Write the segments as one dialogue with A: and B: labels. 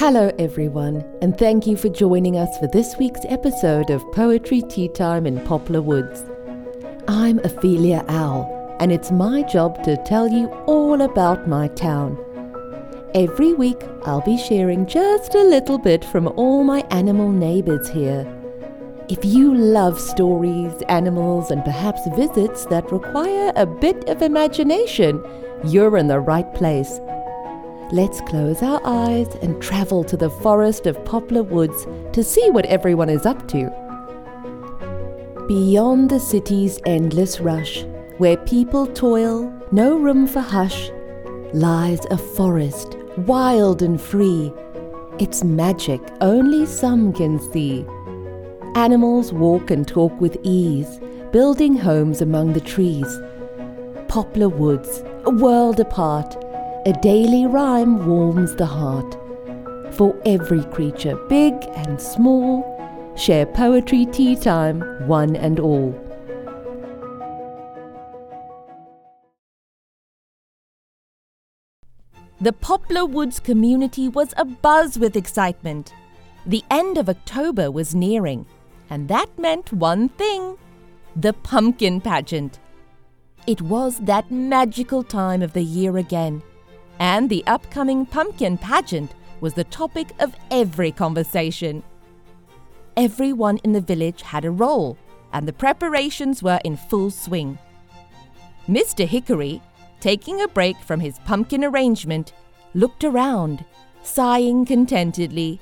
A: Hello, everyone, and thank you for joining us for this week's episode of Poetry Tea Time in Poplar Woods. I'm Ophelia Owl, and it's my job to tell you all about my town. Every week, I'll be sharing just a little bit from all my animal neighbours here. If you love stories, animals, and perhaps visits that require a bit of imagination, you're in the right place. Let's close our eyes and travel to the forest of poplar woods to see what everyone is up to. Beyond the city's endless rush, where people toil, no room for hush, lies a forest, wild and free. Its magic only some can see. Animals walk and talk with ease, building homes among the trees. Poplar woods, a world apart, a daily rhyme warms the heart. For every creature, big and small, share poetry tea time, one and all.
B: The Poplar Woods community was abuzz with excitement. The end of October was nearing, and that meant one thing the pumpkin pageant. It was that magical time of the year again and the upcoming pumpkin pageant was the topic of every conversation. Everyone in the village had a role, and the preparations were in full swing. Mr. Hickory, taking a break from his pumpkin arrangement, looked around, sighing contentedly.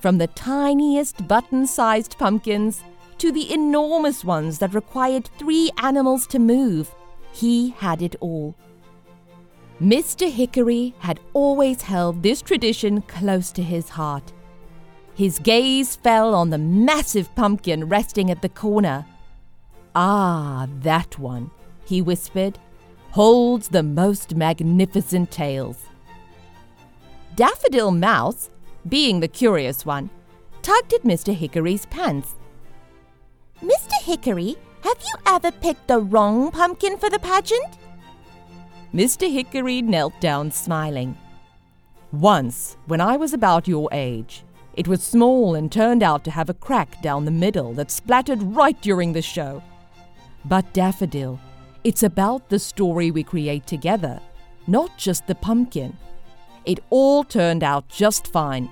B: From the tiniest button sized pumpkins to the enormous ones that required three animals to move, he had it all. Mr. Hickory had always held this tradition close to his heart. His gaze fell on the massive pumpkin resting at the corner. Ah, that one, he whispered, holds the most magnificent tales. Daffodil Mouse, being the curious one, tugged at Mr. Hickory's pants.
C: Mr. Hickory, have you ever picked the wrong pumpkin for the pageant?
B: Mr. Hickory knelt down smiling. Once, when I was about your age, it was small and turned out to have a crack down the middle that splattered right during the show. But Daffodil, it's about the story we create together, not just the pumpkin. It all turned out just fine.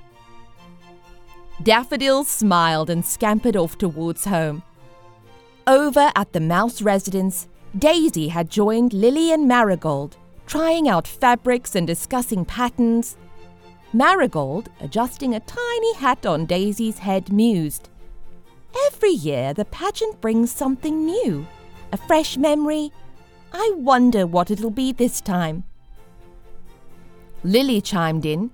B: Daffodil smiled and scampered off towards home. Over at the mouse residence, Daisy had joined Lily and Marigold, trying out fabrics and discussing patterns. Marigold, adjusting a tiny hat on Daisy's head, mused. Every year the pageant brings something new, a fresh memory. I wonder what it'll be this time. Lily chimed in.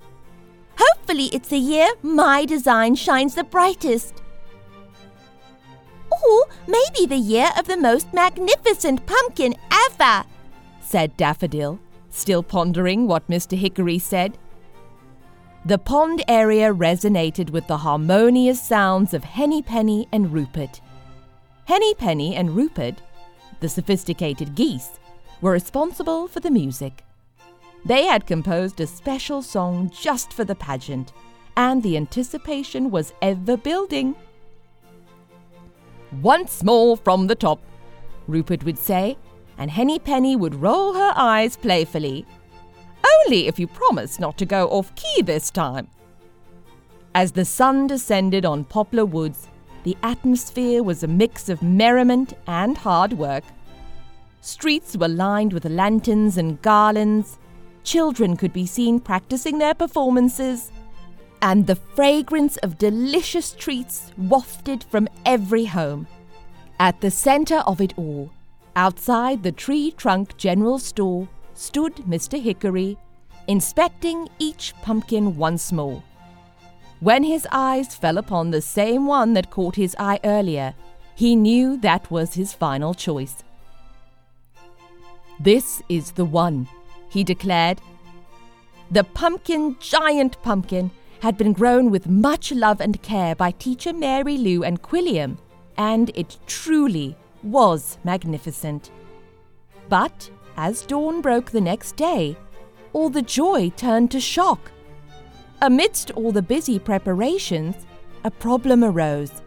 C: Hopefully, it's the year my design shines the brightest. Or maybe the year of the most magnificent pumpkin ever,
B: said Daffodil, still pondering what Mr. Hickory said. The pond area resonated with the harmonious sounds of Henny Penny and Rupert. Henny Penny and Rupert, the sophisticated geese, were responsible for the music. They had composed a special song just for the pageant, and the anticipation was ever building. Once more from the top, Rupert would say, and Henny Penny would roll her eyes playfully. Only if you promise not to go off key this time. As the sun descended on Poplar Woods, the atmosphere was a mix of merriment and hard work. Streets were lined with lanterns and garlands. Children could be seen practicing their performances and the fragrance of delicious treats wafted from every home. At the center of it all, outside the tree trunk general store, stood Mr. Hickory, inspecting each pumpkin once more. When his eyes fell upon the same one that caught his eye earlier, he knew that was his final choice. This is the one, he declared. The pumpkin, giant pumpkin, had been grown with much love and care by teacher Mary Lou and Quilliam, and it truly was magnificent. But as dawn broke the next day, all the joy turned to shock. Amidst all the busy preparations, a problem arose.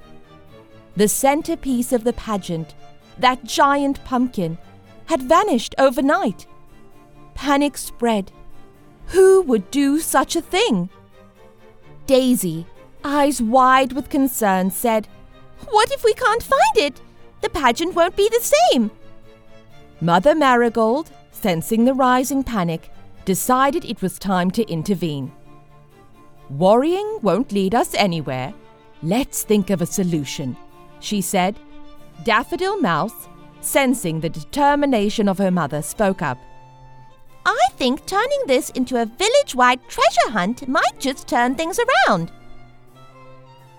B: The centerpiece of the pageant, that giant pumpkin, had vanished overnight. Panic spread. Who would do such a thing? Daisy, eyes wide with concern, said,
C: What if we can't find it? The pageant won't be the same.
B: Mother Marigold, sensing the rising panic, decided it was time to intervene. Worrying won't lead us anywhere. Let's think of a solution, she said. Daffodil Mouse, sensing the determination of her mother, spoke up.
C: I think turning this into a village wide treasure hunt might just turn things around.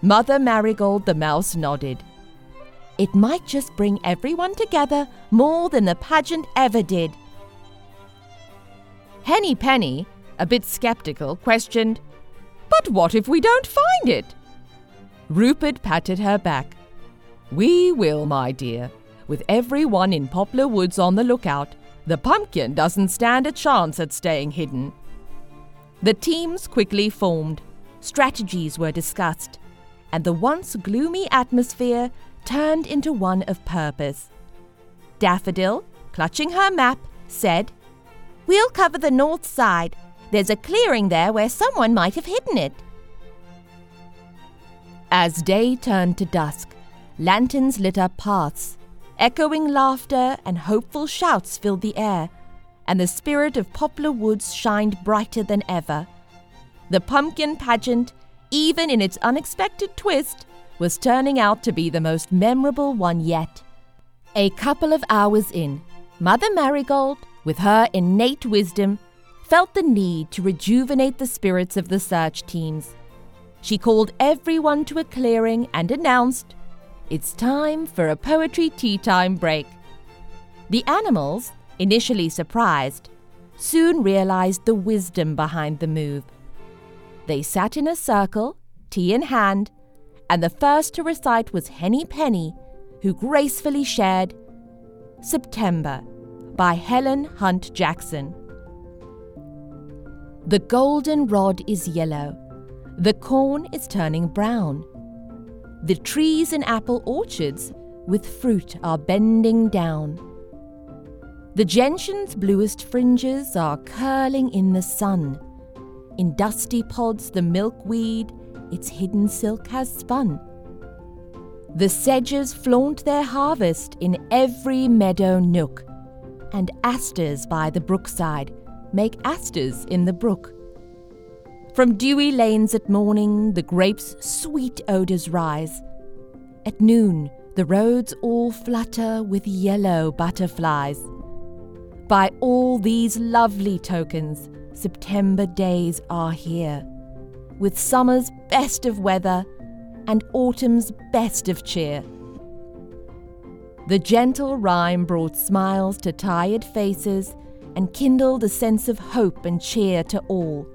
B: Mother Marigold the Mouse nodded. It might just bring everyone together more than the pageant ever did. Henny Penny, a bit skeptical, questioned, But what if we don't find it? Rupert patted her back. We will, my dear. With everyone in Poplar Woods on the lookout, the pumpkin doesn't stand a chance at staying hidden. The teams quickly formed, strategies were discussed, and the once gloomy atmosphere turned into one of purpose. Daffodil, clutching her map, said,
C: We'll cover the north side. There's a clearing there where someone might have hidden it.
B: As day turned to dusk, lanterns lit up paths. Echoing laughter and hopeful shouts filled the air, and the spirit of Poplar Woods shined brighter than ever. The pumpkin pageant, even in its unexpected twist, was turning out to be the most memorable one yet. A couple of hours in, Mother Marigold, with her innate wisdom, felt the need to rejuvenate the spirits of the search teams. She called everyone to a clearing and announced, It's time for a poetry tea time break. The animals, initially surprised, soon realized the wisdom behind the move. They sat in a circle, tea in hand, and the first to recite was Henny Penny, who gracefully shared September by Helen Hunt Jackson. The golden rod is yellow, the corn is turning brown. The trees in apple orchards with fruit are bending down. The gentian's bluest fringes are curling in the sun. In dusty pods, the milkweed its hidden silk has spun. The sedges flaunt their harvest in every meadow nook, and asters by the brookside make asters in the brook. From dewy lanes at morning, the grapes' sweet odours rise. At noon, the roads all flutter with yellow butterflies. By all these lovely tokens, September days are here, with summer's best of weather and autumn's best of cheer. The gentle rhyme brought smiles to tired faces and kindled a sense of hope and cheer to all.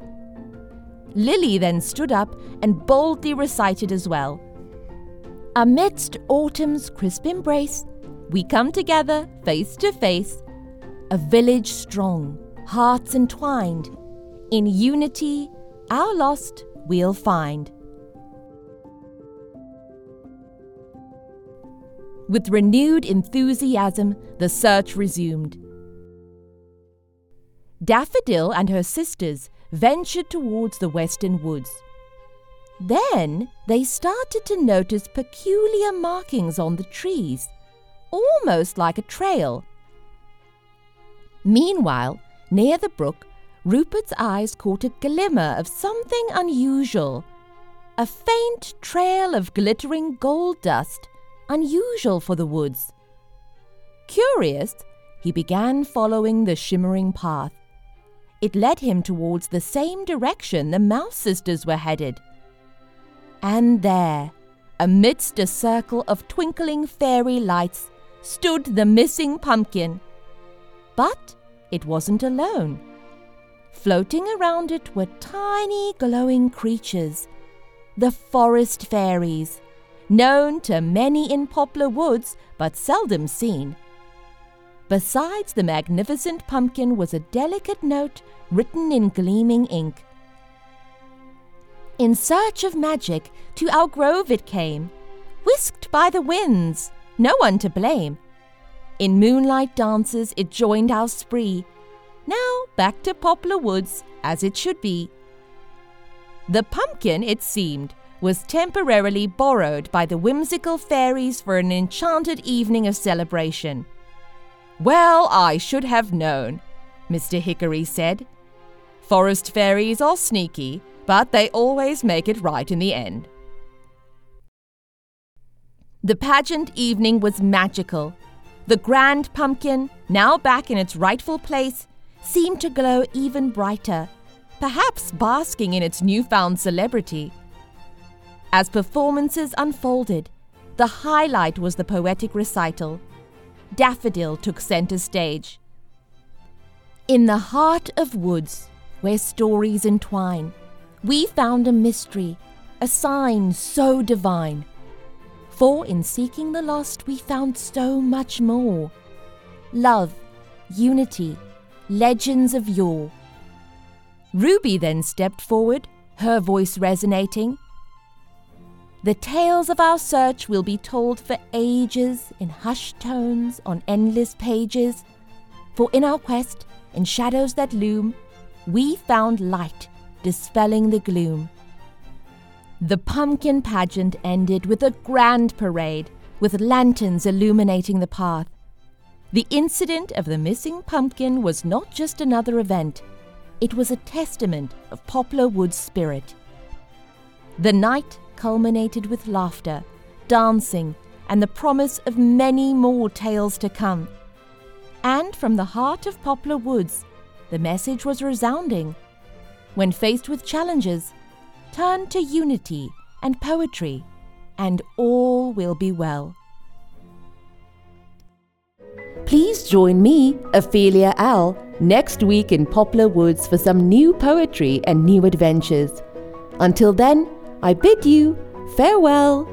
B: Lily then stood up and boldly recited as well. Amidst autumn's crisp embrace, we come together face to face, a village strong, hearts entwined. In unity, our lost we'll find. With renewed enthusiasm, the search resumed. Daffodil and her sisters ventured towards the western woods. Then they started to notice peculiar markings on the trees, almost like a trail. Meanwhile, near the brook, Rupert's eyes caught a glimmer of something unusual a faint trail of glittering gold dust, unusual for the woods. Curious, he began following the shimmering path. It led him towards the same direction the Mouse sisters were headed. And there, amidst a circle of twinkling fairy lights, stood the missing pumpkin. But it wasn't alone. Floating around it were tiny glowing creatures, the forest fairies, known to many in Poplar Woods but seldom seen. Besides the magnificent pumpkin was a delicate note written in gleaming ink. In search of magic, to our grove it came, whisked by the winds, no one to blame. In moonlight dances it joined our spree. Now back to Poplar Woods, as it should be. The pumpkin, it seemed, was temporarily borrowed by the whimsical fairies for an enchanted evening of celebration. Well, I should have known, Mr. Hickory said. Forest fairies are sneaky, but they always make it right in the end. The pageant evening was magical. The grand pumpkin, now back in its rightful place, seemed to glow even brighter, perhaps basking in its newfound celebrity. As performances unfolded, the highlight was the poetic recital. Daffodil took center stage. In the heart of woods, where stories entwine, we found a mystery, a sign so divine. For in seeking the lost, we found so much more love, unity, legends of yore. Ruby then stepped forward, her voice resonating. The tales of our search will be told for ages in hushed tones on endless pages. For in our quest, in shadows that loom, we found light dispelling the gloom. The pumpkin pageant ended with a grand parade, with lanterns illuminating the path. The incident of the missing pumpkin was not just another event, it was a testament of Poplar Wood's spirit. The night culminated with laughter, dancing, and the promise of many more tales to come. And from the heart of Poplar Woods, the message was resounding when faced with challenges, turn to unity and poetry, and all will be well.
A: Please join me, Ophelia Owl, next week in Poplar Woods for some new poetry and new adventures. Until then, I bid you farewell.